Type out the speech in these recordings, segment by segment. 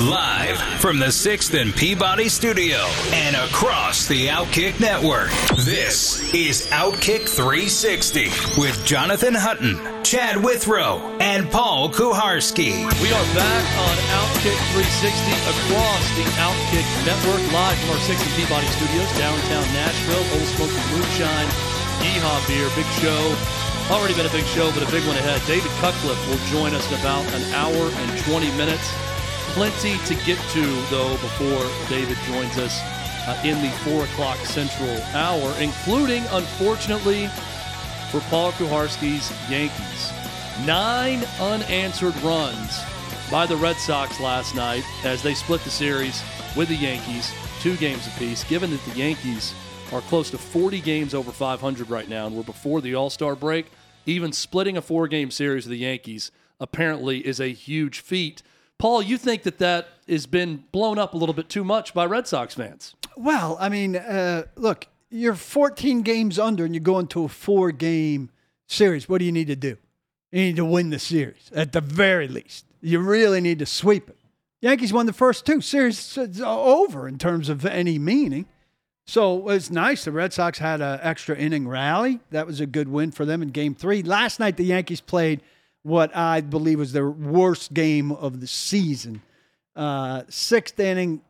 Live from the 6th and Peabody studio and across the Outkick network. This is Outkick 360 with Jonathan Hutton, Chad Withrow, and Paul Kuharsky. We are back on Outkick 360 across the Outkick network, live from our 6th and Peabody studios, downtown Nashville. Ole Smoky Moonshine, Yeehaw Beer, big show. Already been a big show, but a big one ahead. David Cutcliffe will join us in about an hour and 20 minutes. Plenty to get to, though, before David joins us uh, in the 4 o'clock Central hour, including, unfortunately, for Paul Kuharsky's Yankees. Nine unanswered runs by the Red Sox last night as they split the series with the Yankees, two games apiece. Given that the Yankees are close to 40 games over 500 right now, and we're before the All Star break, even splitting a four game series with the Yankees apparently is a huge feat. Paul, you think that that has been blown up a little bit too much by Red Sox fans? Well, I mean, uh, look, you're 14 games under and you go into a four game series. What do you need to do? You need to win the series at the very least. You really need to sweep it. Yankees won the first two series it's over in terms of any meaning. So it's nice. The Red Sox had an extra inning rally. That was a good win for them in game three. Last night, the Yankees played what I believe was their worst game of the season. Uh, sixth inning,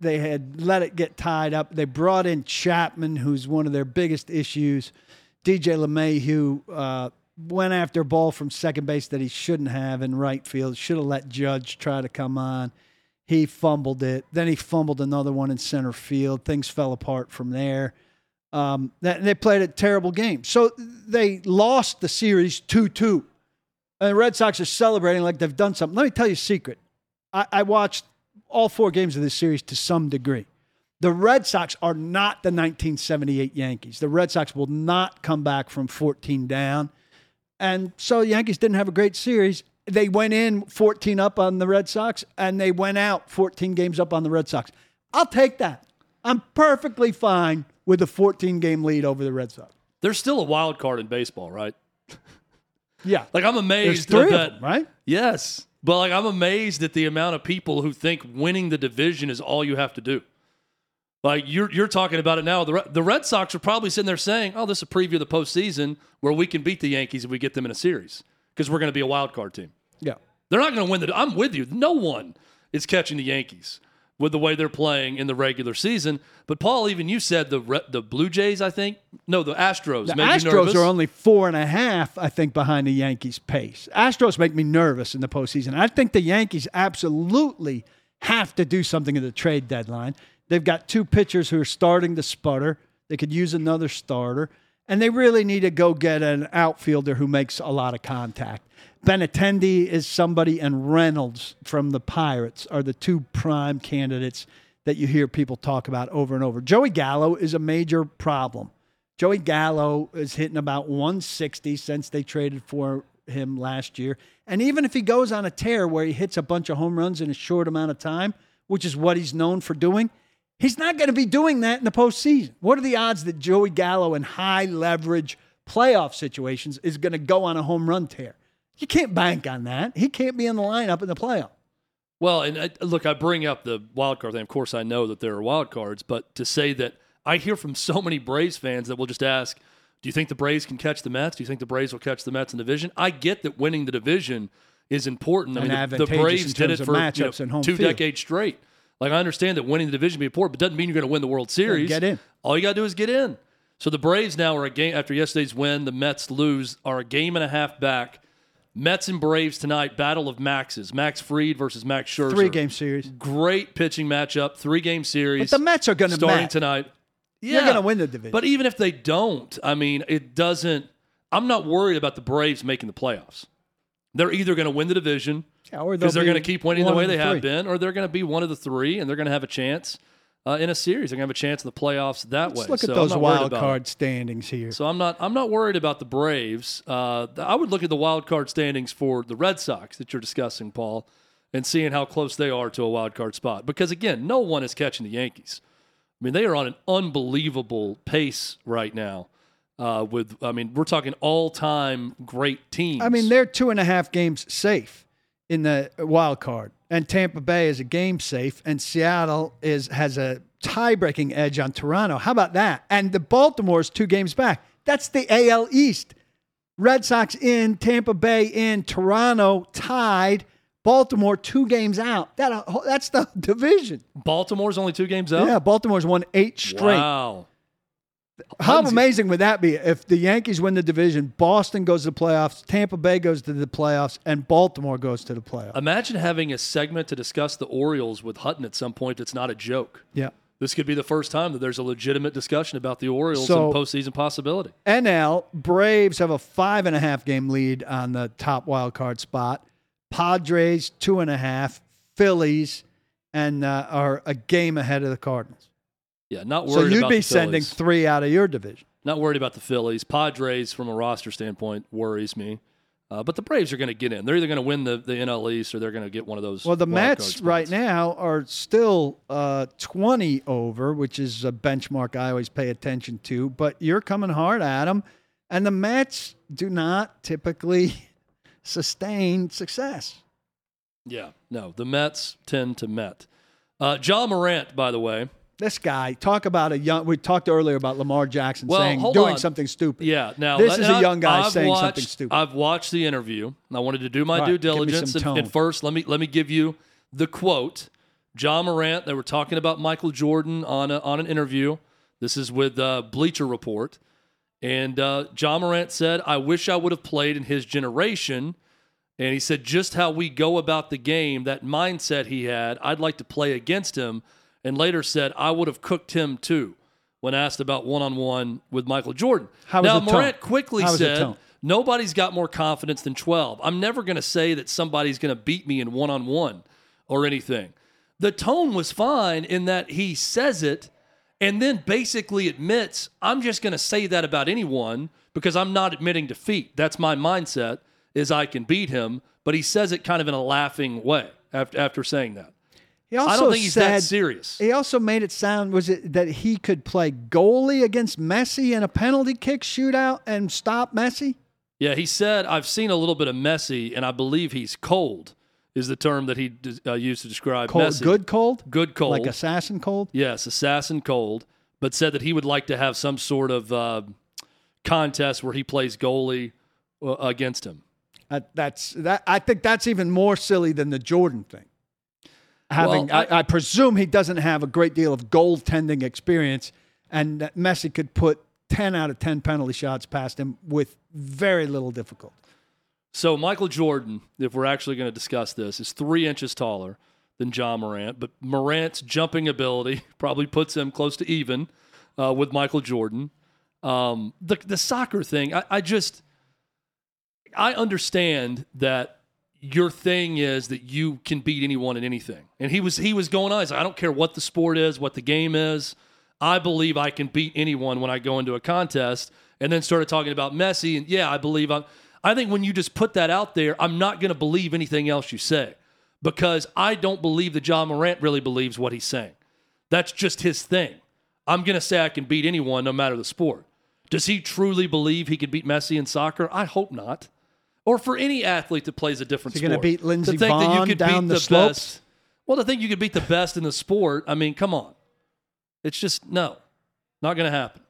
they had let it get tied up. They brought in Chapman, who's one of their biggest issues. DJ LeMahieu uh, went after a ball from second base that he shouldn't have in right field. Should have let Judge try to come on. He fumbled it. Then he fumbled another one in center field. Things fell apart from there. Um, they played a terrible game. So they lost the series 2 2. And the Red Sox are celebrating like they've done something. Let me tell you a secret. I, I watched all four games of this series to some degree. The Red Sox are not the 1978 Yankees. The Red Sox will not come back from 14 down. And so the Yankees didn't have a great series. They went in 14 up on the Red Sox and they went out 14 games up on the Red Sox. I'll take that. I'm perfectly fine with a 14 game lead over the Red Sox. There's still a wild card in baseball, right? Yeah. Like I'm amazed There's three that, of them, right? Yes. But like I'm amazed at the amount of people who think winning the division is all you have to do. Like you're you're talking about it now. The the Red Sox are probably sitting there saying, "Oh, this is a preview of the postseason where we can beat the Yankees if we get them in a series because we're going to be a wild card team." Yeah. They're not going to win the. I'm with you. No one is catching the Yankees with the way they're playing in the regular season. But Paul, even you said the Re- the Blue Jays. I think no, the Astros. The Astros are only four and a half, I think, behind the Yankees' pace. Astros make me nervous in the postseason. I think the Yankees absolutely have to do something at the trade deadline. They've got two pitchers who are starting to sputter. They could use another starter. And they really need to go get an outfielder who makes a lot of contact. Benintendi is somebody, and Reynolds from the Pirates are the two prime candidates that you hear people talk about over and over. Joey Gallo is a major problem. Joey Gallo is hitting about 160 since they traded for him last year. And even if he goes on a tear where he hits a bunch of home runs in a short amount of time, which is what he's known for doing, he's not going to be doing that in the postseason. What are the odds that Joey Gallo in high leverage playoff situations is going to go on a home run tear? You can't bank on that. He can't be in the lineup in the playoff. Well, and I, look, I bring up the wild card thing. Of course, I know that there are wild cards, but to say that I hear from so many Braves fans that will just ask, "Do you think the Braves can catch the Mets? Do you think the Braves will catch the Mets in the division?" I get that winning the division is important. I And mean, the, the Braves did it for you know, and home two field. decades straight. Like I understand that winning the division be important, but doesn't mean you're going to win the World Series. get in. All you got to do is get in. So the Braves now are a game after yesterday's win. The Mets lose, are a game and a half back. Mets and Braves tonight, battle of Maxes. Max Fried versus Max Scherzer. Three game series. Great pitching matchup, three game series. But the Mets are going to starting tonight. They're gonna win the division. But even if they don't, I mean, it doesn't. I'm not worried about the Braves making the playoffs. They're either going to win the division because they'll they're be going to keep winning the way they the have been, or they're going to be one of the three, and they're going to have a chance uh, in a series. They're going to have a chance in the playoffs that way. Let's look So at those wild it. card standings here. So I'm not I'm not worried about the Braves. Uh, I would look at the wild card standings for the Red Sox that you're discussing, Paul, and seeing how close they are to a wild card spot. Because again, no one is catching the Yankees. I mean, they are on an unbelievable pace right now. Uh, with I mean, we're talking all time great teams. I mean, they're two and a half games safe in the wild card, and Tampa Bay is a game safe, and Seattle is has a tie-breaking edge on Toronto. How about that? And the Baltimore's two games back. That's the AL East. Red Sox in, Tampa Bay in, Toronto tied, Baltimore two games out. That that's the division. Baltimore's only two games out. Yeah, Baltimore's won eight straight. Wow. How amazing would that be if the Yankees win the division, Boston goes to the playoffs, Tampa Bay goes to the playoffs, and Baltimore goes to the playoffs? Imagine having a segment to discuss the Orioles with Hutton at some point. It's not a joke. Yeah. This could be the first time that there's a legitimate discussion about the Orioles So- and postseason possibility. NL Braves have a five and a half game lead on the top wild card spot. Padres two and a half. Phillies and uh, are a game ahead of the Cardinals. Yeah, not worried. So you'd about be the sending three out of your division. Not worried about the Phillies. Padres, from a roster standpoint, worries me. Uh, but the Braves are going to get in. They're either going to win the, the NL East or they're going to get one of those. Well, the Mets right now are still uh, 20 over, which is a benchmark I always pay attention to. But you're coming hard at them, and the Mets do not typically sustain success. Yeah, no, the Mets tend to Met. Uh, Ja Morant, by the way, This guy, talk about a young. We talked earlier about Lamar Jackson Well, saying doing on. something stupid. Yeah. Now This is a young guy I've saying watched, something stupid. I've watched the interview. and I wanted to do my due right, some diligence. And, and first, let me let me give you the quote. Ja Morant. They were talking about Michael Jordan on a, on an interview. This is with uh, Bleacher Report, and uh, Ja Morant said, "I wish I would have played in his generation." And he said, just how we go about the game, that mindset he had, I'd like to play against him. And later said, I would have cooked him too when asked about one on one with Michael Jordan. How now, the tone? Morant quickly How said. Nobody's got more confidence than 12. I'm never going to say that somebody's going to beat me in one on one or anything. The tone was fine in that he says it and then basically admits, I'm just going to say that about anyone because I'm not admitting defeat. That's my mindset is I can beat him, but he says it kind of in a laughing way after, after saying that. He also I don't think he's that said- serious. He also made it sound was it that he could play goalie against Messi in a penalty kick shootout and stop Messi? Yeah, he said, I've seen a little bit of Messi, and I believe he's cold, is the term that he uh, used to describe Cold, Messi. good cold, Good cold. like assassin cold. Yes, assassin cold, but said that he would like to have some sort of uh, contest where he plays goalie uh, against him. Uh, that's that. I think that's even more silly than the Jordan thing. Having, Well, I, I presume he doesn't have a great deal of goaltending experience, and that Messi could put ten out of ten penalty shots past him with very little difficulty. So Michael Jordan, if we're actually going to discuss this, is three inches taller than Ja Morant, but Morant's jumping ability probably puts him close to even uh, with Michael Jordan. Um, the the soccer thing, I, I just I understand that your thing is that you can beat anyone in anything, and he was he was going on. He's like, I don't care what the sport is, what the game is. I believe I can beat anyone when I go into a contest, and then started talking about Messi. And yeah, I believe I'm. I think when you just put that out there, I'm not going to believe anything else you say because I don't believe that Ja Morant really believes what he's saying. That's just his thing. I'm going to say I can beat anyone no matter the sport. Does he truly believe he could beat Messi in soccer? I hope not. Or for any athlete that plays a different he gonna sport. beat Lindsey to think that you could down beat the the slopes? best. Well, to think you could beat the best in the sport, I mean, come on. It's just no, not going to happen.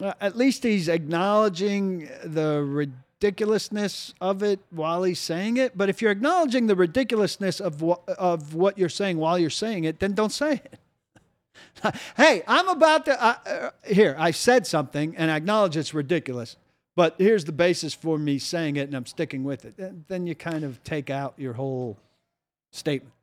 Uh, at least he's acknowledging the ridiculousness of it while he's saying it. But if you're acknowledging the ridiculousness of what of what you're saying while you're saying it, then don't say it. hey, I'm about to. Uh, uh, here, I said something and I acknowledge it's ridiculous. But here's the basis for me saying it, and I'm sticking with it. Then- you kind of take out your whole statement.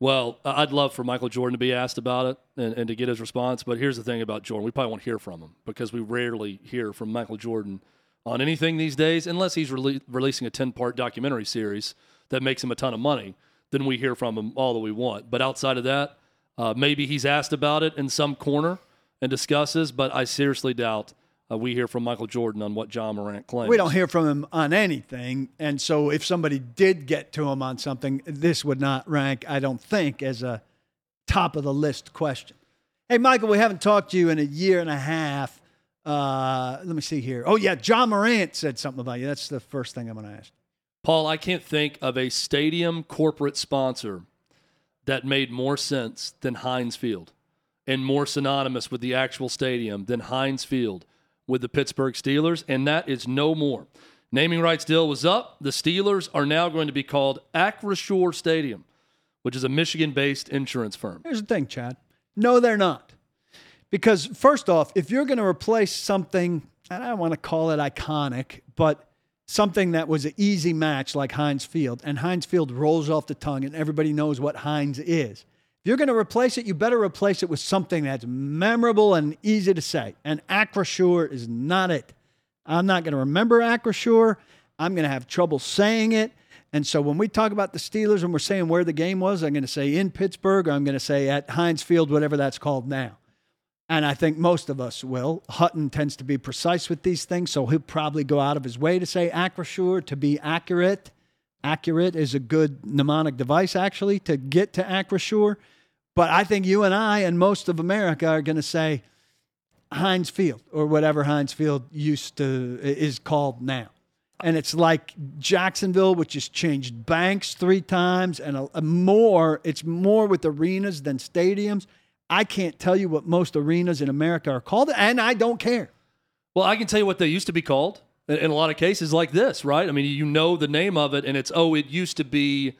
Well, I'd love for Michael Jordan to be asked about it and, and to get his response. But here's the thing about Jordan: we probably won't hear from him because we rarely hear from Michael Jordan on anything these days, unless he's rele- releasing a 10 part documentary series that makes him a ton of money. Then we hear from him all that we want. But outside of that, uh, maybe he's asked about it in some corner and discusses, but I seriously doubt uh, we hear from Michael Jordan on what Ja Morant claims. We don't hear from him on anything. And so if somebody did get to him on something, this would not rank, I don't think, as a top of the list question. Hey, Michael, we haven't talked to you in a year and a half. Uh, let me see here. Oh, yeah, Ja Morant said something about you. That's the first thing I'm going to ask. Paul, I can't think of a stadium corporate sponsor that made more sense than Heinz Field and more synonymous with the actual stadium than Heinz Field with the Pittsburgh Steelers, and that is no more. Naming rights deal was up. The Steelers are now going to be called Acrisure Stadium, which is a Michigan based insurance firm. Here's the thing, Chad. No, they're not. Because, first off, if you're going to replace something, and I don't want to call it iconic, but something that was an easy match like Heinz Field, and Heinz Field rolls off the tongue and everybody knows what Heinz is. If you're going to replace it, you better replace it with something that's memorable and easy to say. And Acrisure is not it. I'm not going to remember Acrisure. I'm going to have trouble saying it. And so when we talk about the Steelers and we're saying where the game was, I'm going to say in Pittsburgh or I'm going to say at Heinz Field, whatever that's called now. And I think most of us will. Hutton tends to be precise with these things, so he'll probably go out of his way to say Acrisure to be accurate. Accurate is a good mnemonic device, actually, to get to Acrisure. But I think you and I and most of America are going to say Heinz Field or whatever Heinz Field used to is called now. And it's like Jacksonville, which has changed banks three times and a, a more. It's more with arenas than stadiums. I can't tell you what most arenas in America are called, and I don't care. Well, I can tell you what they used to be called in, a lot of cases like this, right? I mean, you know the name of it, and it's, oh, it used to be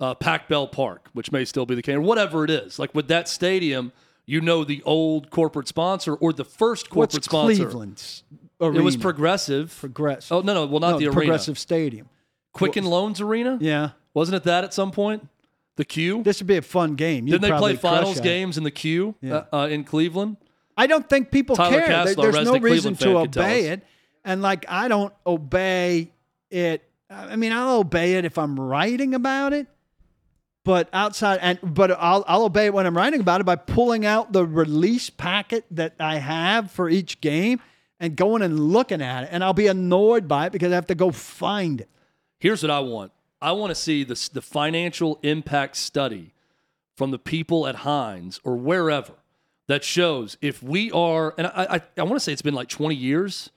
uh, Pac Bell Park, which may still be the case, or whatever it is. Like with that stadium, you know the old corporate sponsor or the first corporate What's sponsor. Cleveland's arena? It was Progressive. Progressive. Oh, no, no. Well, not No, the arena. Progressive Stadium. Quicken Loans Arena? Yeah. Wasn't it that at some point? The Q? This would be a fun game. You'd Didn't they play finals games in the Q Yeah. uh, uh, in Cleveland? I don't think people Tyler care. There's no reason Cleveland to obey it. And like, I don't obey it. I mean, I'll obey it if I'm writing about it. But outside, and but I'll I'll obey it when I'm writing about it by pulling out the release packet that I have for each game and going and looking at it, and I'll be annoyed by it because I have to go find it. Here's what I want. I want to see the, the financial impact study from the people at Heinz or wherever that shows if we are, and I, I, I want to say it's been like 20 years.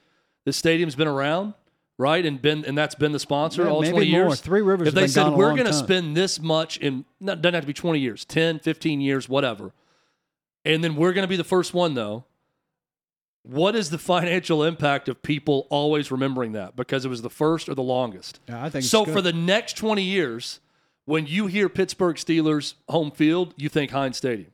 This stadium's been around, right? And been and that's been the sponsor Yeah, all maybe 20 more. years. Three Rivers If they said we're going to spend this much in, not doesn't have to be 20 years, 10, 15 years, whatever, and then we're going to be the first one though. What is the financial impact of people always remembering that because it was the first or the longest? Yeah, I think so. For the next 20 years, when you hear Pittsburgh Steelers home field, you think Heinz Stadium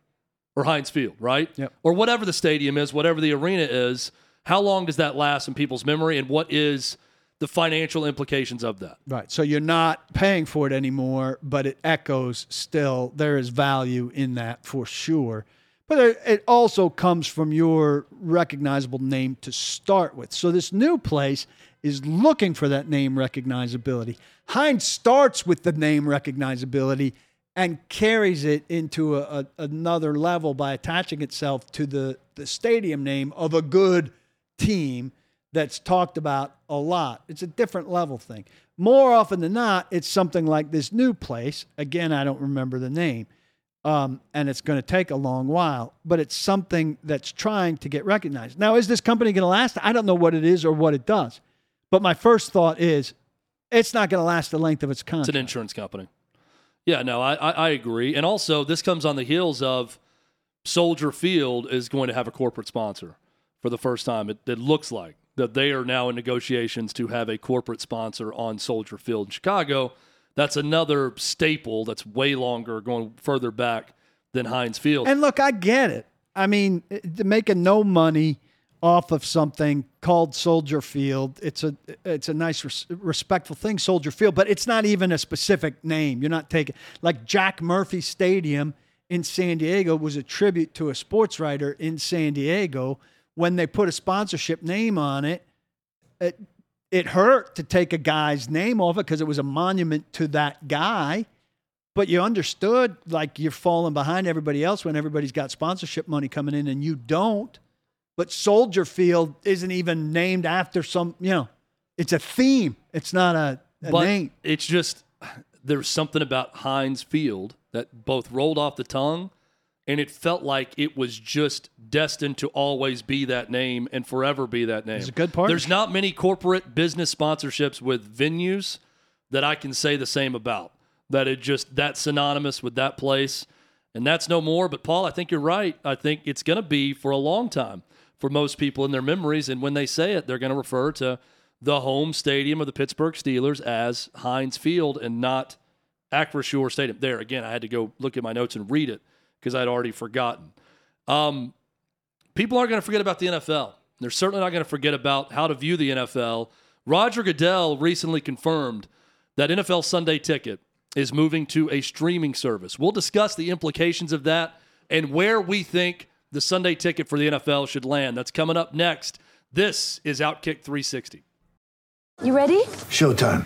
or Heinz Field, right? Yep. Or whatever the stadium is, whatever the arena is. How long does that last in people's memory, and what is the financial implications of that? Right. So you're not paying for it anymore, but it echoes still. There is value in that for sure. But it- also comes from your recognizable name to start with. So this new place is looking for that name recognizability. Heinz starts with the name recognizability and carries it into a, a- another level by attaching itself to the, the stadium name of a good team that's talked about a lot. It's a different level thing. More often than not, it's something like this new place. Again, I don't remember the name. Um, and it's going to take a long while, but it's something that's trying to get recognized. Now, is this company going to last? I don't know what it is or what it does. But my first thought is it's not going to last the length of its contract. It's an insurance company. Yeah, no, I, I, I agree. And also, this comes on the heels of Soldier Field is going to have a corporate sponsor for the first time. It, it looks like that they are now in negotiations to have a corporate sponsor on Soldier Field in Chicago. That's another staple that's way longer, going further back than Heinz Field. And look, I get it. I mean, eh, making no money off of something called Soldier Field, it's a it's a nice res- respectful thing, Soldier Field, but it's not even a specific name. You're not taking like Jack Murphy Stadium in San Diego was a tribute to a sports writer in San Diego. When they put a sponsorship name on it, it it hurt to take a guy's name off it because it was a monument to that guy. But you understood like you're falling behind everybody else when everybody's got sponsorship money coming in and you don't. But Soldier Field isn't even named after some, you know, it's a theme. It's not a, a but name. it's just there's something about Heinz Field that both rolled off the tongue and it felt like it was just destined to always be that name and forever be that name. It's a good partnership. There's not many corporate business sponsorships with venues that I can say the same about. That it just that's synonymous with that place, and that's no more. But Paul, I think you're right. I think it's going to be for a long time for most people in their memories, and when they say it, they're going to refer to the home stadium of the Pittsburgh Steelers as Heinz Field and not Acrisure Stadium. There again, I had to go look at my notes and read it because I'd already forgotten. Um, people aren't going to forget about the NFL. They're certainly not going to forget about how to view the NFL. Roger Goodell recently confirmed that NFL Sunday Ticket is moving to a streaming service. We'll discuss the implications of that and where we think the Sunday Ticket for the NFL should land. That's coming up next. This is Outkick 360. You ready? Showtime.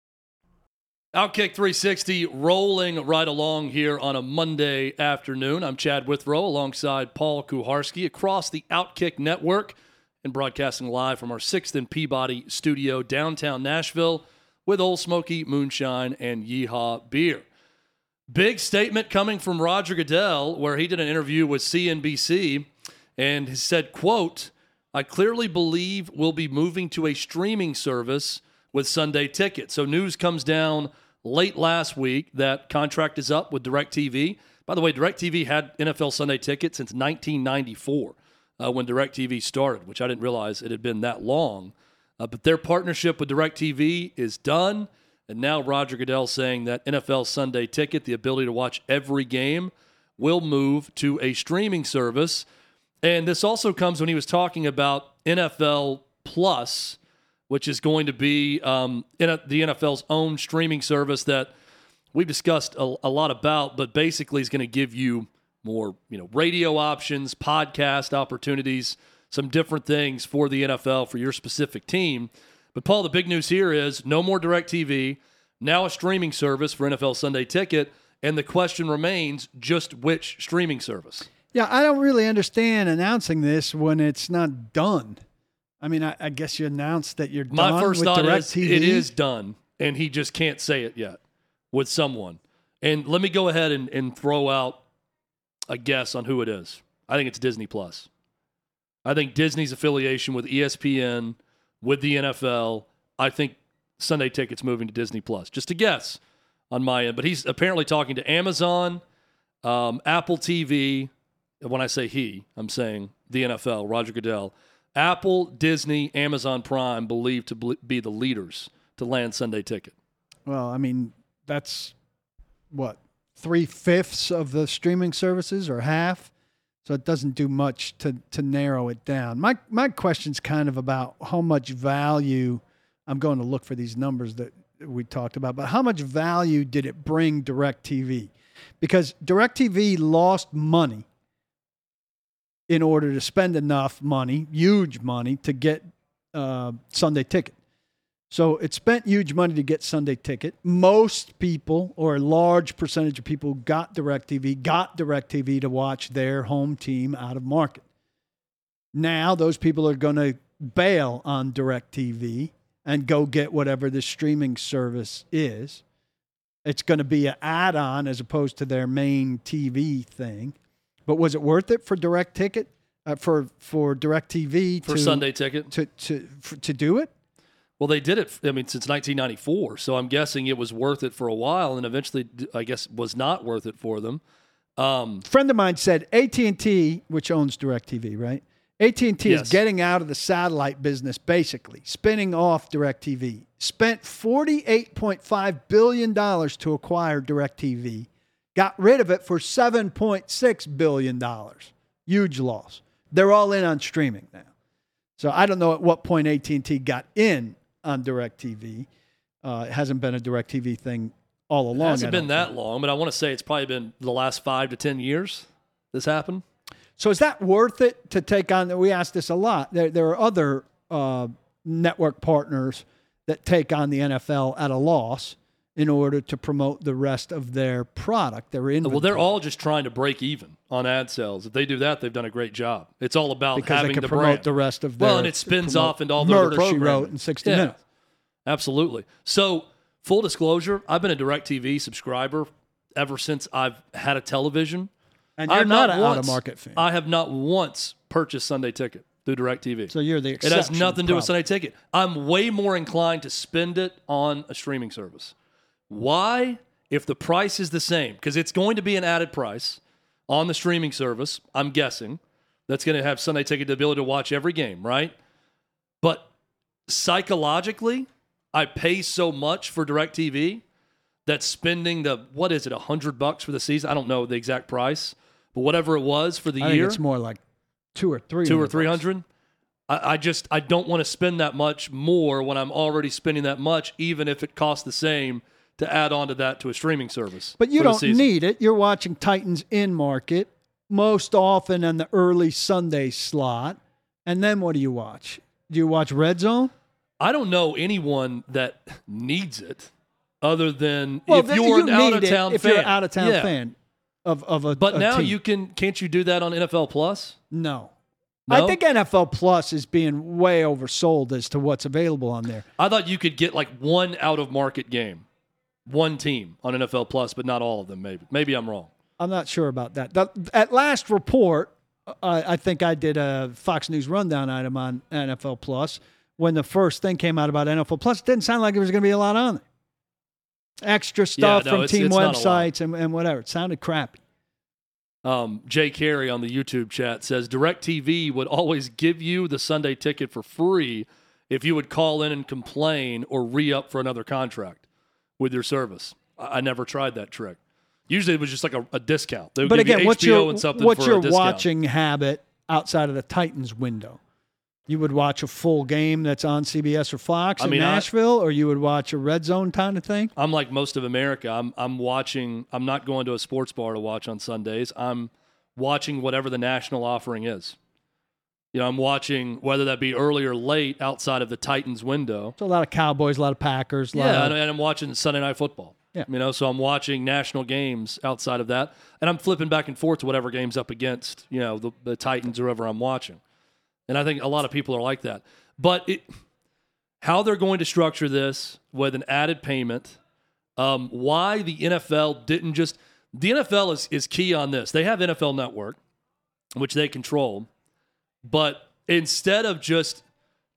Outkick 360 rolling right along here on a Monday afternoon. I'm Chad Withrow alongside Paul Kuharsky across the Outkick network and broadcasting live from our 6th and Peabody studio downtown Nashville with Ole Smoky Moonshine and Yeehaw Beer. Big statement coming from Roger Goodell where he did an interview with CNBC and he said, quote, I clearly believe we'll be moving to a streaming service with Sunday Ticket. So news comes down late last week that contract is up with DirecTV. By the way, DirecTV had NFL Sunday Ticket since 1994 uh, when DirecTV started, which I didn't realize it had been that long. Uh, but their partnership with DirecTV is done. And now Roger Goodell saying that NFL Sunday Ticket, the ability to watch every game, will move to a streaming service. And this also comes when he was talking about NFL Plus, which is going to be um, in a, the NFL's own streaming service that we've discussed a, a lot about, but basically is going to give you more, you know, radio options, podcast opportunities, some different things for the NFL for your specific team. But Paul, the big news here is no more DirecTV, now a streaming service for NFL Sunday Ticket, and the question remains just which streaming service. Yeah, I don't really understand announcing this when it's not done. I mean, I, I guess you announced that you're My done first with thought is DirecTV. it is done, and he just can't say it yet with someone. And let me go ahead and, and throw out a guess on who it is. I think it's Disney Plus. I think Disney's affiliation with ESPN, with the NFL. I think Sunday Ticket's moving to Disney Plus. Just a guess on my end, but he's apparently talking to Amazon, um, Apple TV. When I say he, I'm saying the NFL. Roger Goodell. Apple, Disney, Amazon Prime believed to be the leaders to land Sunday Ticket. Well, I mean, that's what three fifths of the streaming services or half. So it doesn't do much to to narrow it down. My my question's kind of about how much value I'm going to look for these numbers that we talked about, but how much value did it bring DirecTV? Because DirecTV lost money in order to spend enough money, huge money, to get uh, Sunday ticket. So it spent huge money to get Sunday ticket. Most people, or a large percentage of people, got DirecTV, got DirecTV to watch their home team out of market. Now those people are going to bail on DirecTV and go get whatever the streaming service is. It's going to be an add-on as opposed to their main TV thing. But was it worth it for Direct Ticket uh, for for DirecTV For to Sunday Ticket? to to for, to do it? Well, they did it. I mean, since 1994. So I'm guessing it was worth it for a while, and eventually, I guess, was not worth it for them. Um, friend of mine said AT&T, which owns DirecTV, right? AT&T is getting out of the satellite business basically, spinning off DirecTV. Spent $48.5 billion to acquire DirecTV. Got rid of it for $7.6 billion. Huge loss. They're all in on streaming now. So I don't know at what point AT&T got in on DirecTV. Uh, it hasn't been a DirecTV thing all along. It hasn't been don't that long, but I want to say it's probably been the last five to 10 years this happened. So is that worth it to take on? We ask this a lot. There, there are other uh, network partners that take on the NFL at a loss in order to promote the rest of their product. Their inventory. Well, they're all just trying to break even on ad sales. If they do that, they've done a great job. It's all about because having they can the promote brand. the rest of their. well, and it spins off into all the murder she wrote in sixty Yeah, minutes. Absolutely. So, full disclosure, I've been a DirecTV subscriber ever since I've had a television. And you're I've not, not an out of market fan. I have not once purchased Sunday Ticket through DirecTV. so you're the exception. It has nothing to do with. Sunday Ticket. I'm way more inclined to spend it on a streaming service. Why? If the price is the same, because it's going to be an added price on the streaming service, I'm guessing. That's going to have Sunday Ticket the ability to watch every game, right? But psychologically, I pay so much for DirecTV that spending the, what is it, a 100 bucks for the season? I don't know the exact price, but whatever it was for the I think year it's more like two or three. two or three hundred. I, I just I don't want to spend that much more when I'm already spending that much, even if it costs the same to add on to that to a streaming service. But you don't need it. You're watching Titans in market most often in the early Sunday slot. And then what do you watch? Do you watch Red Zone? I don't know anyone that needs it, other than Well, if you're you an out of town if fan. you're an out of town Yeah. fan of of a. But a now team. you can can't you do that on NFL Plus? no. No? I think NFL Plus is being way oversold as to what's available on there. I thought you could get like one out of market game, one team on NFL Plus, but not all of them. Maybe maybe I'm wrong. I'm not sure about that. The, at last report, I, I think I did a Fox News rundown item on NFL Plus when the first thing came out about NFL Plus. It didn't sound like there was going to be a lot on it. Extra stuff no, from it's- team it's not a lot. websites and, and whatever. It sounded crappy. Um, Jay Carey on the YouTube chat says DirecTV would always give you the Sunday ticket for free if you would call in and complain or re up for another contract with your service. I, I never tried that trick. Usually it was just like a, a discount. They would But give again, you what's HBO your and something what's your watching habit outside of the Titans window? You would watch a full game that's on CBS or Fox I in mean, I- Nashville, or you would watch a red zone kind of thing. I'm like most of America. I'm I'm watching. I'm not going to a sports bar to watch on Sundays. I'm watching whatever the national offering is. You know, I'm watching whether that be early or late outside of the Titans window. So a lot of Cowboys, a lot of Packers, a lot Yeah, of, and, and I'm watching Sunday Night Football. Yeah. You know, so I'm watching national games outside of that, and I'm flipping back and forth to whatever game's up against, you know, the, the Titans or whoever I'm watching. And I think a lot of people are like that. But it, how they're going to structure this with an added payment, um, why the NFL didn't just the NFL is, is key on this. They have NFL Network, which they control, but instead of just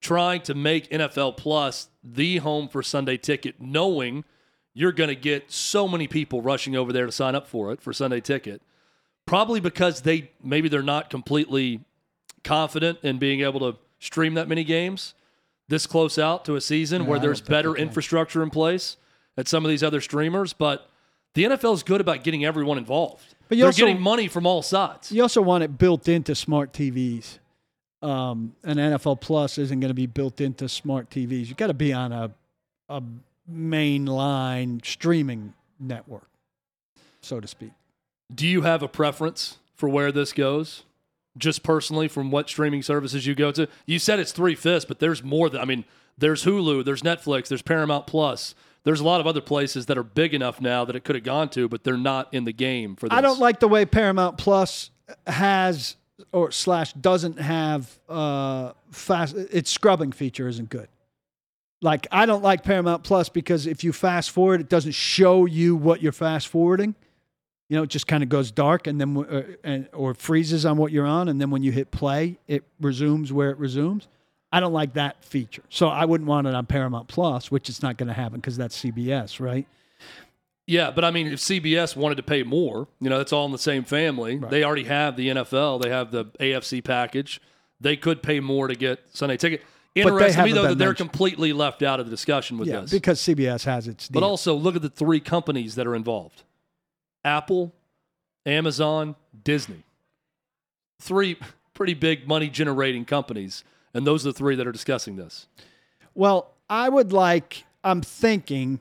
trying to make NFL Plus the home for Sunday Ticket, knowing you're going to get so many people rushing over there to sign up for it for Sunday Ticket, probably because they maybe they're not completely confident in being able to stream that many games this close out to a season Yeah, where there's better infrastructure in place at some of these other streamers, but the NFL is good about getting everyone involved. But you They're getting money from all sides. You also want it built into smart TVs. Um, and NFL Plus isn't going to be built into smart TVs. You got to be on a a mainline streaming network, so to speak. Do you have a preference for where this goes? Just personally, from what streaming services you go to? You said it's three fifths, but there's more than I mean, there's Hulu, there's Netflix, there's Paramount Plus. There's a lot of other places that are big enough now that it could have gone to, but they're not in the game for this. I don't like the way Paramount Plus has or slash doesn't have uh fast its scrubbing feature isn't good. Like I don't like Paramount Plus because if you fast forward, it doesn't show you what you're fast forwarding. You know, it just kind of goes dark and then uh, and or freezes on what you're on, and then when you hit play, it resumes where it resumes. I don't like that feature, so I wouldn't want it on Paramount Plus, which it's not going to happen because that's CBS, right? Yeah, but I mean, if CBS wanted to pay more, you know, it's all in the same family. They already have the NFL, they have the AFC package, they could pay more to get Sunday ticket. Interesting to me though that they're completely left out of the discussion with yeah, this. because CBS has its deal. But also look at the three companies that are involved: Apple, Amazon, Disney. Three pretty big money generating companies, and those are the three that are discussing this. Well, I would like, I'm thinking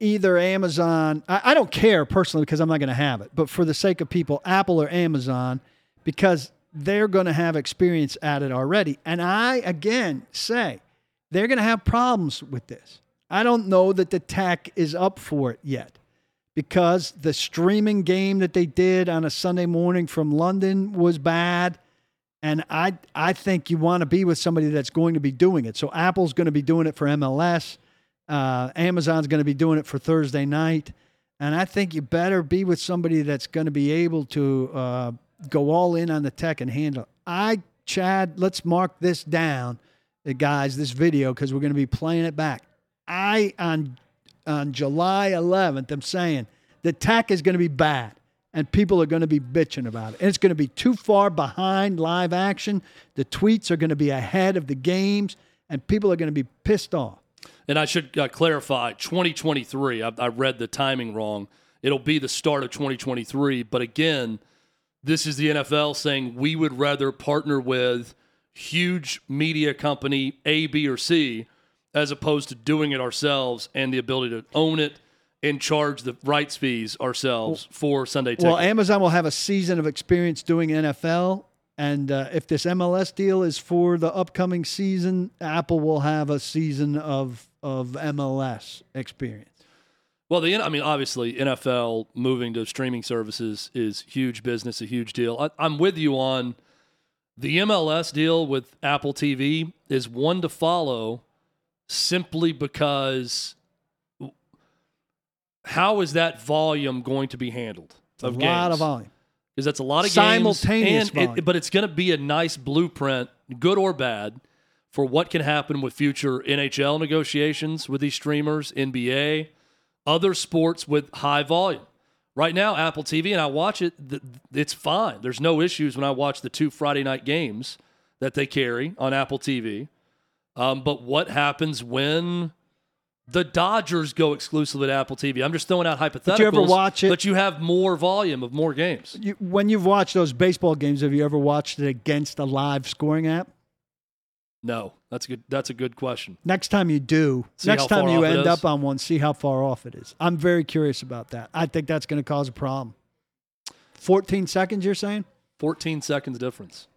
either Amazon, I, I don't care personally because I'm not going to have it, but for the sake of people, Apple or Amazon, because they're going to have experience at it already. And I, again, say they're going to have problems with this. I don't know that the tech is up for it yet because the streaming game that they did on a Sunday morning from London was bad. And I I think you want to be with somebody that's going to be doing it. So Apple's going to be doing it for MLS. Uh, Amazon's going to be doing it for Thursday night. And I think you better be with somebody that's going to be able to uh, go all in on the tech and handle. I, Chad, let's mark this down, uh, guys, this video, because we're going to be playing it back. I, on, on July 11th, I'm saying the tech is going to be bad and people are going to be bitching about it. And it's going to be too far behind live action. The tweets are going to be ahead of the games, and people are going to be pissed off. And I should uh, clarify 2023. I, I read the timing wrong. It'll be the start of 2023. But again, this is the NFL saying we would rather partner with huge media company A, B, or C as opposed to doing it ourselves and the ability to own it and charge the rights fees ourselves for Sunday. Well, Amazon will have a season of experience doing NFL. And uh, if this MLS deal is for the upcoming season, Apple will have a season of, of MLS experience. Well, the I mean, obviously, NFL moving to streaming services is huge business, a huge deal. I, I'm with you on the MLS deal with Apple TV is one to follow, simply because how is that volume going to be handled? A of lot games? of volume. Because that's a lot of Simultaneous games, and it, but it's going to be a nice blueprint, good or bad, for what can happen with future NHL negotiations with these streamers, NBA, other sports with high volume. Right now, Apple TV, and I watch it, it's fine. There's no issues when I watch the two Friday night games that they carry on Apple TV. Um, but what happens when the Dodgers go exclusively to Apple TV? I'm just throwing out hypotheticals. you ever watch it? But you have more volume of more games. You, when you've watched those baseball games, have you ever watched it against a live scoring app? No, that's a good. That's a good question. Next time you do, See next time you end up on one, see how far off it is. I'm very curious about that. I think that's going to cause a problem. 14 seconds, you're saying? 14 seconds difference.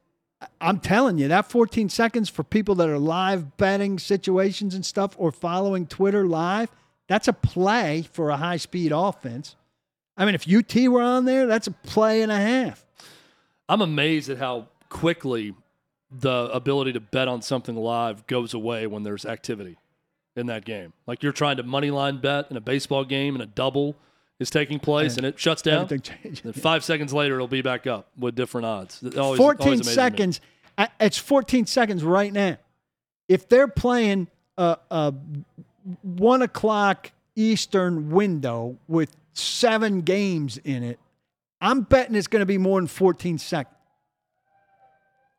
I'm telling you, that 14 seconds for people that are live betting situations and stuff or following Twitter live, that's a play for a high speed offense. I mean, if UT were on there, that's a play and a half. I'm amazed at how quickly the ability to bet on something live goes away when there's activity in that game. Like you're trying to money line bet in a baseball game and a double is taking place and, it shuts down. Everything changes. Then five seconds later, it'll be back up with different odds. Always- 14 always seconds. It's 14 seconds right now. If they're playing a, a one o'clock Eastern window with seven games in it, I'm betting it's going to be more than 14 seconds.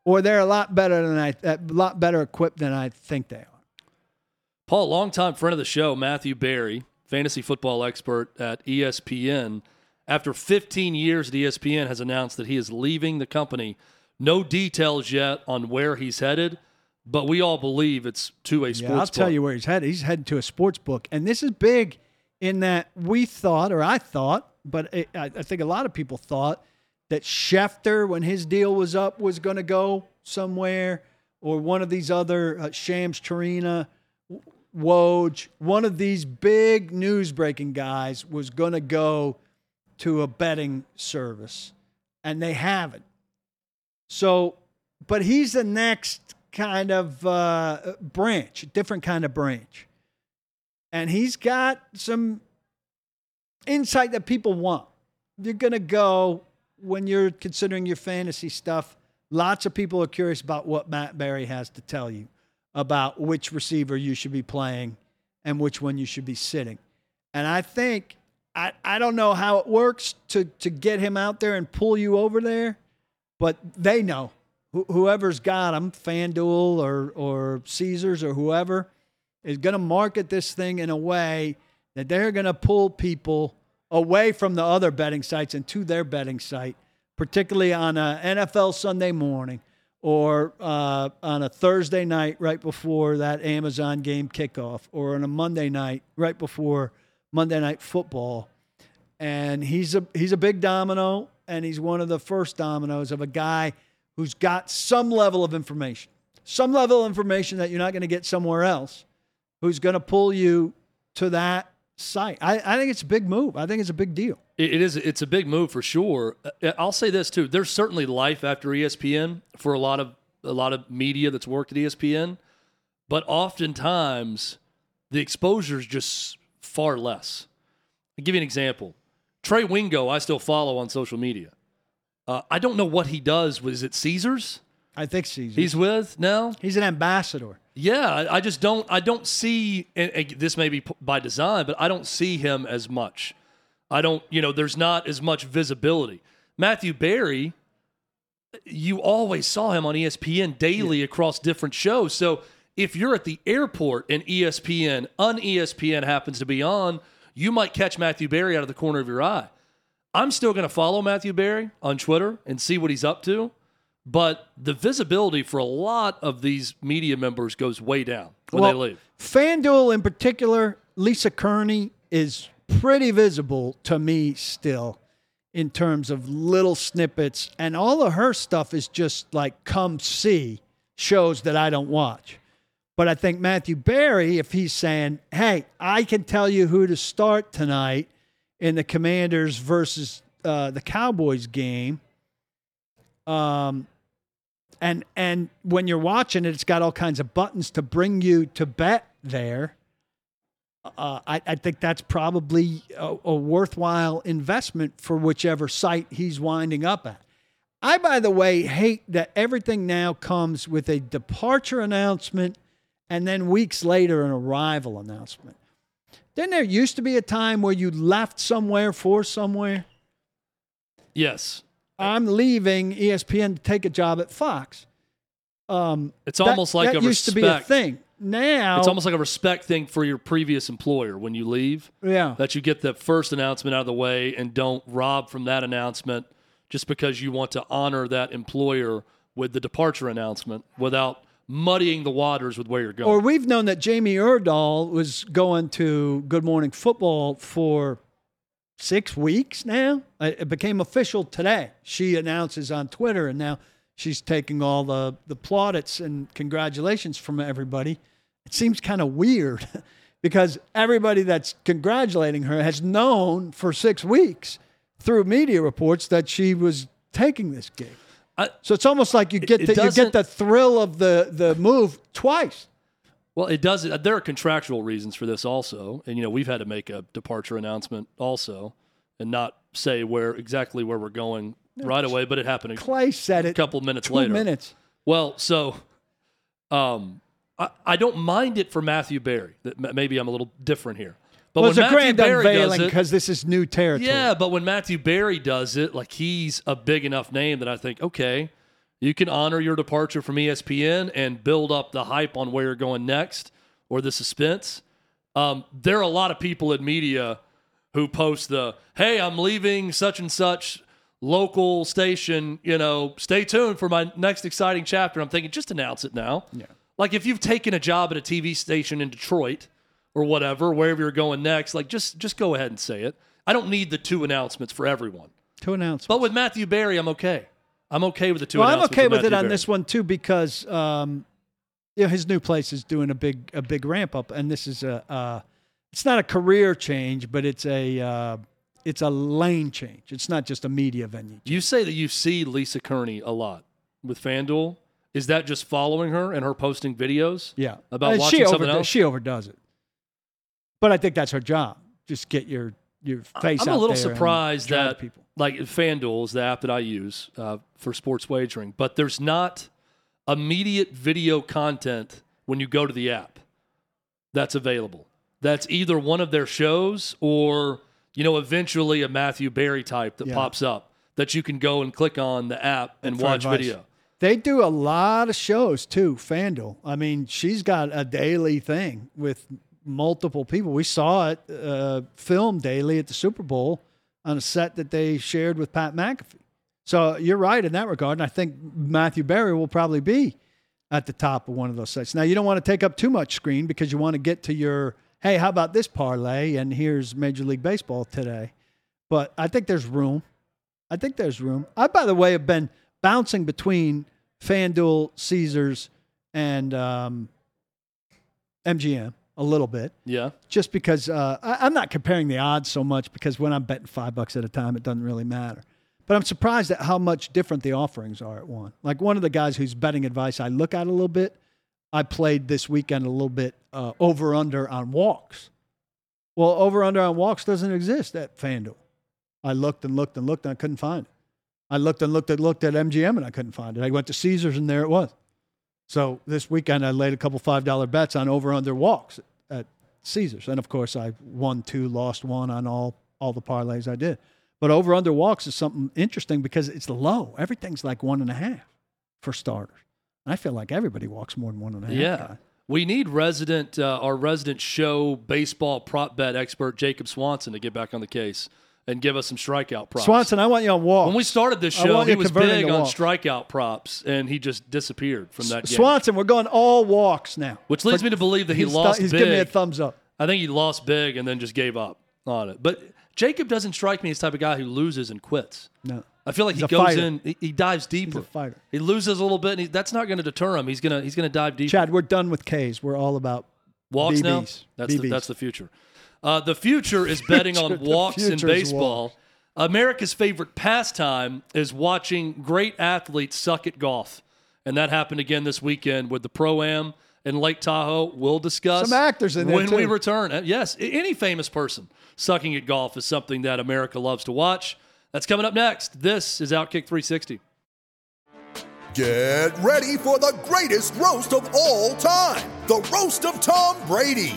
Or they're a lot better than I, a lot better equipped than I think they are. Paul, longtime friend of the show, Matthew Berry, fantasy football expert at ESPN, after 15 years at ESPN, has announced that he is leaving the company. No details yet on where he's headed, but we all believe it's to a sports Yeah, I'll tell book. you where he's headed. He's headed to a sports book, and this is big in that we thought, or I thought, but it, I, I think a lot of people thought that Schefter, when his deal was up, was going to go somewhere, or one of these other uh, Shams Charania, Woj, one of these big news breaking guys was going to go to a betting service, and they haven't. So, but he's the next kind of uh, branch, different kind of branch. And he's got some insight that people want. You're going to go when you're considering your fantasy stuff. Lots of people are curious about what Matt Berry has to tell you about which receiver you should be playing and which one you should be sitting. And I think I, I don't know how it works to to get him out there and pull you over there, but they know Wh- whoever's got them, FanDuel or or Caesars or whoever, is going to market this thing in a way that they're going to pull people away from the other betting sites and to their betting site, particularly on a NFL Sunday morning or uh, on a Thursday night right before that Amazon game kickoff, or on a Monday night right before Monday Night Football. And he's a he's a big domino, and he's one of the first dominoes of a guy who's got some level of information, some level of information that you're not going to get somewhere else, who's going to pull you to that site. I, I think it's a big move. I think it's a big deal. It it is. It's a big move for sure. Uh, I'll say this too. There's certainly life after ESPN for a lot of a lot of media that's worked at ESPN, but oftentimes the exposure is just far less. I'll give you an example. Trey Wingo, I still follow on social media. Uh, I don't know what he does. Was it Caesars? I think Caesars. He's with now. he's an ambassador. Yeah, I, just don't. I don't see. This may be by design, but I don't see him as much. I don't. You know, there's not as much visibility. Matthew Berry, you always saw him on ESPN daily across different shows. So if you're at the airport and ESPN, un ESPN happens to be on, you might catch Matthew Berry out of the corner of your eye. I'm still going to follow Matthew Berry on Twitter and see what he's up to. But the visibility for a lot of these media members goes way down when they leave. FanDuel in particular, Lisa Kerney is pretty visible to me still in terms of little snippets. And all of her stuff is just like come see shows that I don't watch. But I think Matthew Berry, if he's saying, hey, I can tell you who to start tonight in the Commanders versus uh, the Cowboys game. Um, and and when you're watching it, it's got all kinds of buttons to bring you to bet there. Uh, I, I think that's probably a, a worthwhile investment for whichever site he's winding up at. I, by the way, hate that everything now comes with a departure announcement and then weeks later an arrival announcement. Didn't there used to be a time where you left somewhere for somewhere? Yes. I'm leaving ESPN to take a job at Fox. Um, It's that- almost like that a used to be a respect. thing. Now It's almost like a respect thing for your previous employer when you leave. yeah. That you get the first announcement out of the way and don't rob from that announcement just because you want to honor that employer with the departure announcement without muddying the waters with where you're going. Or we've known that Jamie Erdahl was going to Good Morning Football for six weeks now. Uh, It became official today. She announces on Twitter, and now she's taking all the, the plaudits and congratulations from everybody. It seems kind of weird because everybody that's congratulating her has known for six weeks through media reports that she was taking this gig. I- so it's almost like you get the, you get the thrill of the, the move twice. Well, it does. There are contractual reasons for this also, and you know we've had to make a departure announcement also, and not say where exactly where we're going right away. But it happened a Clay said it. A couple minutes two later. minutes. Well, so um, I, I don't mind it for Matthew Berry. That maybe I'm a little different here, but Well, it's when a Matthew grand Berry unveiling it, because this is new territory. yeah, but when Matthew Berry does it, like he's a big enough name that I think, okay, you can honor your departure from ESPN and build up the hype on where you're going next or the suspense. Um, there are a lot of people in media who post the, hey, I'm leaving such and such local station, you know, stay tuned for my next exciting chapter. I'm thinking, just announce it now. Yeah. Like if you've taken a job at a TV station in Detroit or whatever, wherever you're going next, like just just go ahead and say it. I don't need the two announcements for everyone. Two announcements. But with Matthew Berry, I'm okay. I'm okay with the two well, I'm okay with it on Berry. this one too because um, you know, his new place is doing a big a big ramp up, and this is a uh, it's not a career change, but it's a uh, it's a lane change. It's not just a media venue. You say that you see Lisa Kerney a lot with FanDuel. Is that just following her and her posting videos? Yeah, About Uh, watching something overdo- else? She overdoes it, but I think that's her job. Just get your your face. I'm a little surprised that people. like FanDuel is the app that I use uh, for sports wagering, but there's not immediate video content when you go to the app that's available. That's either one of their shows or you know eventually a Matthew Berry type that Yeah. pops up. that you can go and click on the app and For watch advice. video. They do a lot of shows too, FanDuel. I mean, she's got a daily thing with multiple people. We saw it uh, filmed daily at the Super Bowl on a set that they shared with Pat McAfee. So you're right in that regard. And I think Matthew Berry will probably be at the top of one of those sites. Now, you don't want to take up too much screen because you want to get to your, hey, how about this parlay? And here's Major League Baseball today. But I think there's room. I think there's room. I, by the way, have been bouncing between FanDuel, Caesars, and um, MGM a little bit, Yeah. just because uh, I, I'm not comparing the odds so much because when I'm betting five bucks at a time, it doesn't really matter. But I'm surprised at how much different the offerings are at one. Like one of the guys who's betting advice, I look at a little bit. I played this weekend a little bit uh, over under on walks. Well, over under on walks doesn't exist at FanDuel. I looked and looked and looked and I couldn't find it. I looked and looked and looked at MGM and I couldn't find it. I went to Caesars and there it was. So this weekend I laid a couple five dollar bets on over under walks at Caesars, and of course I won two, lost one on all all the parlays I did. But over under walks is something interesting because it's low. Everything's like one and a half for starters. I feel like everybody walks more than one and a half. Yeah. guy. We need resident uh, our resident show baseball prop bet expert Jacob Swanson to get back on the case and give us some strikeout props. Swanson, I want you on walks. When we started this show, he was big on strikeout props, and he just disappeared from that game. Swanson, we're going all walks now. Which leads me to believe that he He's- lost He's big. giving me a thumbs up. I think he lost big and then just gave up on it. But Jacob doesn't strike me as the type of guy who loses and quits. No. I feel like He's he goes fighter. in, he, he dives deeper. He's a fighter. He loses a little bit, and he, that's not going to deter him. He's gonna he's gonna dive deeper. Chad, we're done with K's. We're all about Walks now. BBs. That's the, that's the future. Uh, the future is betting on Future- the walks in baseball. walks. America's favorite pastime is watching great athletes suck at golf, and that happened again this weekend with the pro am in Lake Tahoe. We'll discuss Some actors in there, when we return. Uh, Yes, any famous person sucking at golf is something that America loves to watch. That's coming up next. This is Outkick 360. Get ready for the greatest roast of all time the Roast of Tom Brady,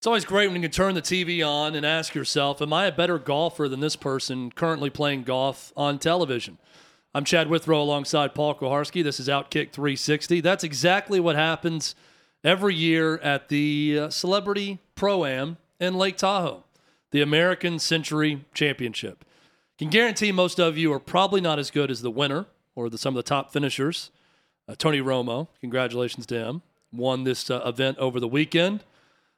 It's always great when you can turn the TV on and ask yourself, Am I a better golfer than this person currently playing golf on television? I'm Chad Withrow alongside Paul Kuharsky. This is Outkick 360. That's exactly what happens every year at the uh, Celebrity Pro Am in Lake Tahoe, the American Century Championship. Can guarantee most of you are probably not as good as the winner or the, some of the top finishers. Uh, Tony Romo, congratulations to him, won this uh, event over the weekend.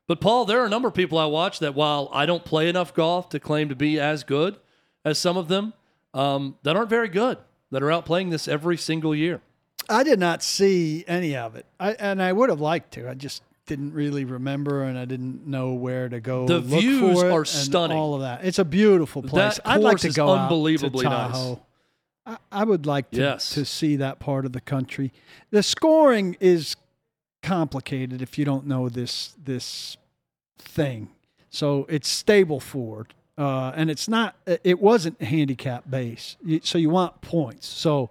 But Paul, there are a number of people I watch that while I don't play enough golf to claim to be as good as some of them, um, that aren't very good, that are out playing this every single year. I did not see any of it, I, and I would have liked to. I just didn't really remember, and I didn't know where to go. The look views are and stunning. All of that. It's a beautiful place. That I'd like to go unbelievably out to nice. Tahoe. I, I would like to, Yes. to see that part of the country. The scoring is complicated if you don't know this this thing. So it's Stableford, uh, and it's not. It wasn't handicap base. So you want points. So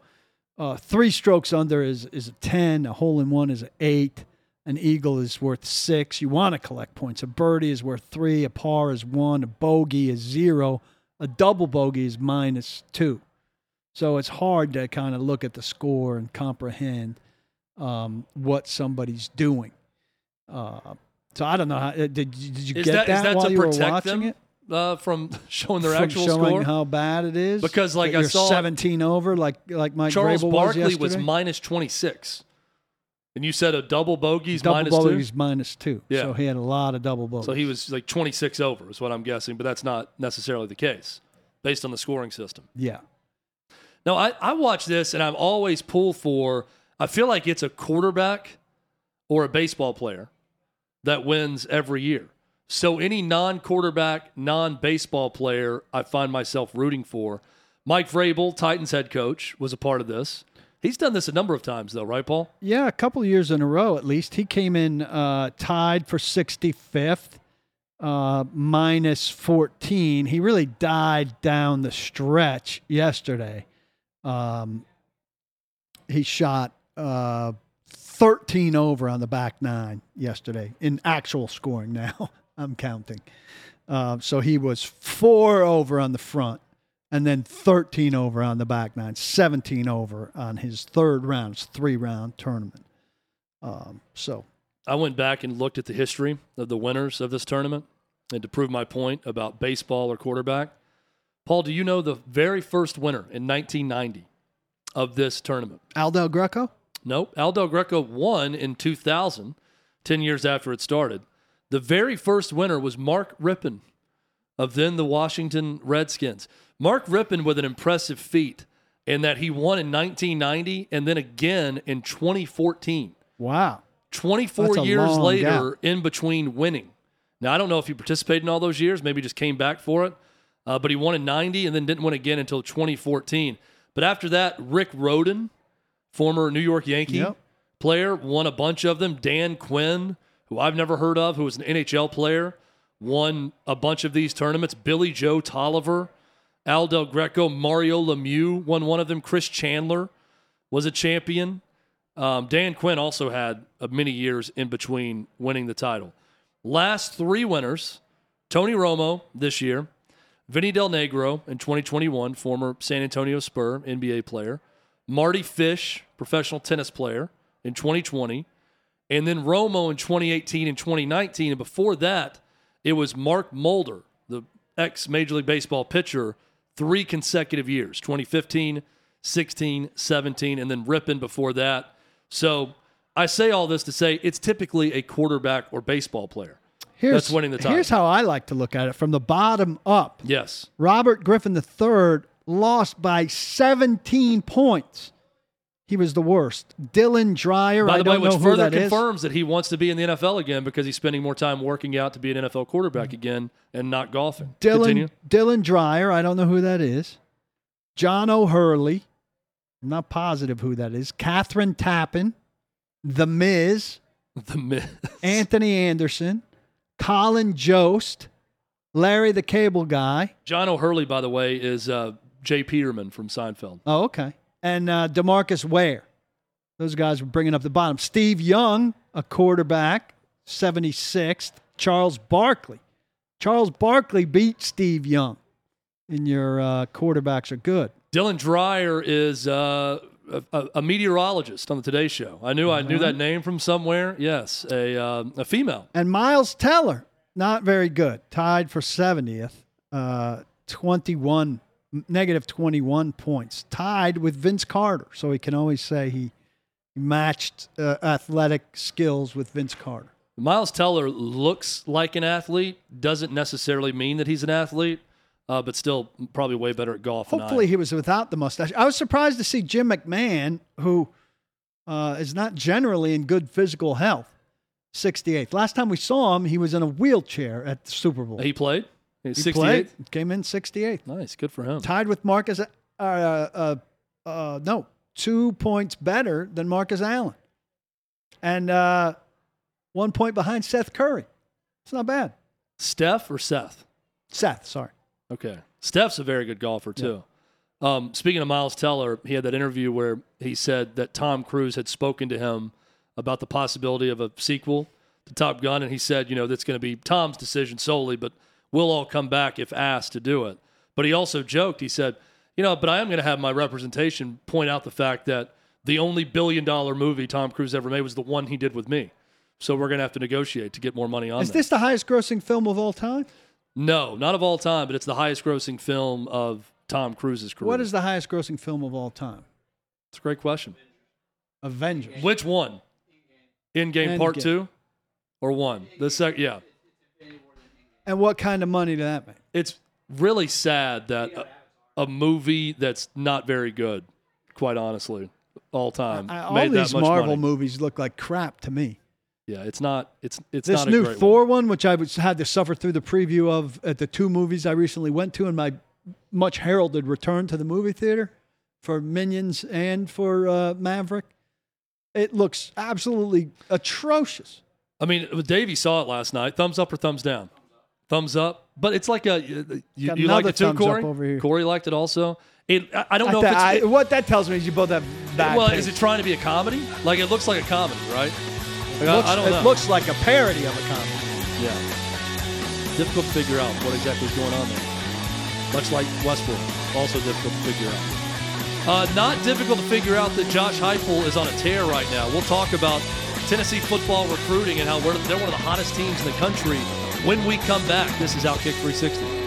uh, three strokes under is is a ten. A hole in one is an eight. An eagle is worth six. You want to collect points. A birdie is worth three. A par is one. A bogey is zero. A double bogey is minus two. So it's hard to kind of look at the score and comprehend um, what somebody's doing. Uh, so I don't know. How, uh, did, did you Is get that, is that while to you were protect watching them it? uh, from showing their From actual showing score? how bad it is. Because, like, That I saw- 17 over, like like Mike Charles Vrabel Barkley was, was, minus 26. And you said a double bogey's double minus bogeys two? minus two. Yeah. So he had a lot of double bogeys. So he was like 26 over, is what I'm guessing, but that's not necessarily the case based on the scoring system. yeah. Now I, I watch this and I'm always pulled for, I feel like it's a quarterback or a baseball player that wins every year. So any non quarterback, non baseball player, I find myself rooting for. Mike Vrabel, Titans head coach, was a part of this. He's done this a number of times, though, right, Paul? Yeah, a couple of years in a row at least. He came in uh, tied for 65th, uh, minus 14. He really died down the stretch yesterday. Um, he shot uh, 13 over on the back nine yesterday in actual scoring now. I'm counting. Uh, so he was four over on the front and then 13 over on the back nine, 17 over on his third round, it's three round tournament. Um, so I went back and looked at the history of the winners of this tournament and to prove my point about baseball or quarterback. Paul, do you know the very first winner in 1990 of this tournament? Al Greco? Nope. Al Greco won in 2000, 10 years after it started. The very first winner was Mark Rypien of then the Washington Redskins. Mark Rypien with an impressive feat in that he won in 1990 and then again in 2014. Wow. 24 years later in between winning. Now, I don't know if he participated in all those years, maybe just came back for it, uh, but he won in 90 and then didn't win again until 2014. But after that, Rick Rhoden, former New York Yankee Yep. player, won a bunch of them. Dan Quinn, who I've never heard of, who was an NHL player, won a bunch of these tournaments. Billy Joe Tolliver, Al Del Greco, Mario Lemieux won one of them. Chris Chandler was a champion. Um, Dan Quinn also had uh, many years in between winning the title. Last three winners Tony Romo this year, Vinny Del Negro in 2021, former San Antonio Spur NBA player, Mardy Fish, professional tennis player in 2020, and then Romo in 2018 and 2019. And before that, it was Mark Mulder, the ex Major League Baseball pitcher, three consecutive years 2015, 16, 17, and then Rypien before that. So I say all this to say it's typically a quarterback or baseball player Here's, that's winning the title. Here's how I like to look at it from the bottom up. yes. Robert Griffin III lost by 17 points. He was the worst. Dylan Dreyer, By the way, which further that is. confirms that he wants to be in the NFL again because he's spending more time working out to be an NFL quarterback again and not golfing. Continue. Dylan, Dylan Dreyer, I don't know who that is. John O'Hurley, I'm not positive who that is. Kathryn Tappen, The Miz, The Miz. Anthony Anderson, Colin Jost, Larry the Cable Guy. John O'Hurley, by the way, is uh, J. Peterman from Seinfeld. Oh, okay. And uh, Demarcus Ware. Those guys were bringing up the bottom. Steve Young, a quarterback, 76th. Charles Barkley. Charles Barkley beat Steve Young. And your uh, quarterbacks are good. Dylan Dreyer is uh, a, a, meteorologist on the Today Show. I knew I knew that name from somewhere. Yes, a uh, a female. And Miles Teller, not very good. Tied for 70th. Uh, 21, negative 21 points. Tied with Vince Carter. So he can always say he matched uh, athletic skills with Vince Carter. Miles Teller looks like an athlete, doesn't necessarily mean that he's an athlete, uh, but still probably way better at golf. than I Hopefully, he was without the mustache. I was surprised to see Jim McMahon, who uh, is not generally in good physical health, 68th. Last time we saw him, he was in a wheelchair at the Super Bowl. he played. He 68. played, came in 68th. Nice, good for him. Tied with Marcus, uh, uh, uh, no, two points better than Marcus Allen. And uh, one point behind Seth Curry. It's not bad. Steph or Seth? Seth, sorry. Okay. Steph's a very good golfer, too. Um, speaking of Miles Teller, he had that interview where he said that Tom Cruise had spoken to him about the possibility of a sequel to Top Gun. And he said, you know, that's going to be Tom's decision solely, but we'll all come back if asked to do it. But he also joked, he said, you know, but I am going to have my representation point out the fact that the only billion dollar movie Tom Cruise ever made was the one he did with me. So we're going to have to negotiate to get more money on Is that. this the highest grossing film of all time? No, not of all time, but it's the highest grossing film of Tom Cruise's career. What is the highest grossing film of all time? It's a great question. Avengers. Which one? Endgame part two or one? The second, yeah. And what kind of money did that make? It's really sad that a, a movie that's not very good, quite honestly, all time, I- all made these that much Marvel money. movies look like crap to me. Yeah, it's not. It's it's this not a new great Thor one. one. which I was, had to suffer through the preview of at the two movies I recently went to in my much heralded return to the movie theater, for Minions and for uh, Maverick. It looks absolutely atrocious. I mean, Davey saw it last night. Thumbs up or thumbs down? Thumbs up. But it's like a you, you Got like another it too, Corey. over here. Corey liked it also. It, I, I don't I know th- if it's. I- it- what that tells me is you both have bad. well, taste. is it trying to be a comedy? Like it looks like a comedy, right? It Like, I- looks, I, don't it know. looks like a parody of a comedy. Yeah. Difficult to figure out what exactly is going on there. Much like Westbrook, also difficult to figure out. Uh, not difficult to figure out that Josh Heupel is on a tear right now. We'll talk about Tennessee football recruiting and how they're one of the hottest teams in the country when we come back. This is Outkick 360.